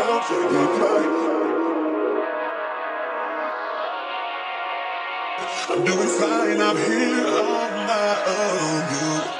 I'm doing fine, I'm here on my own.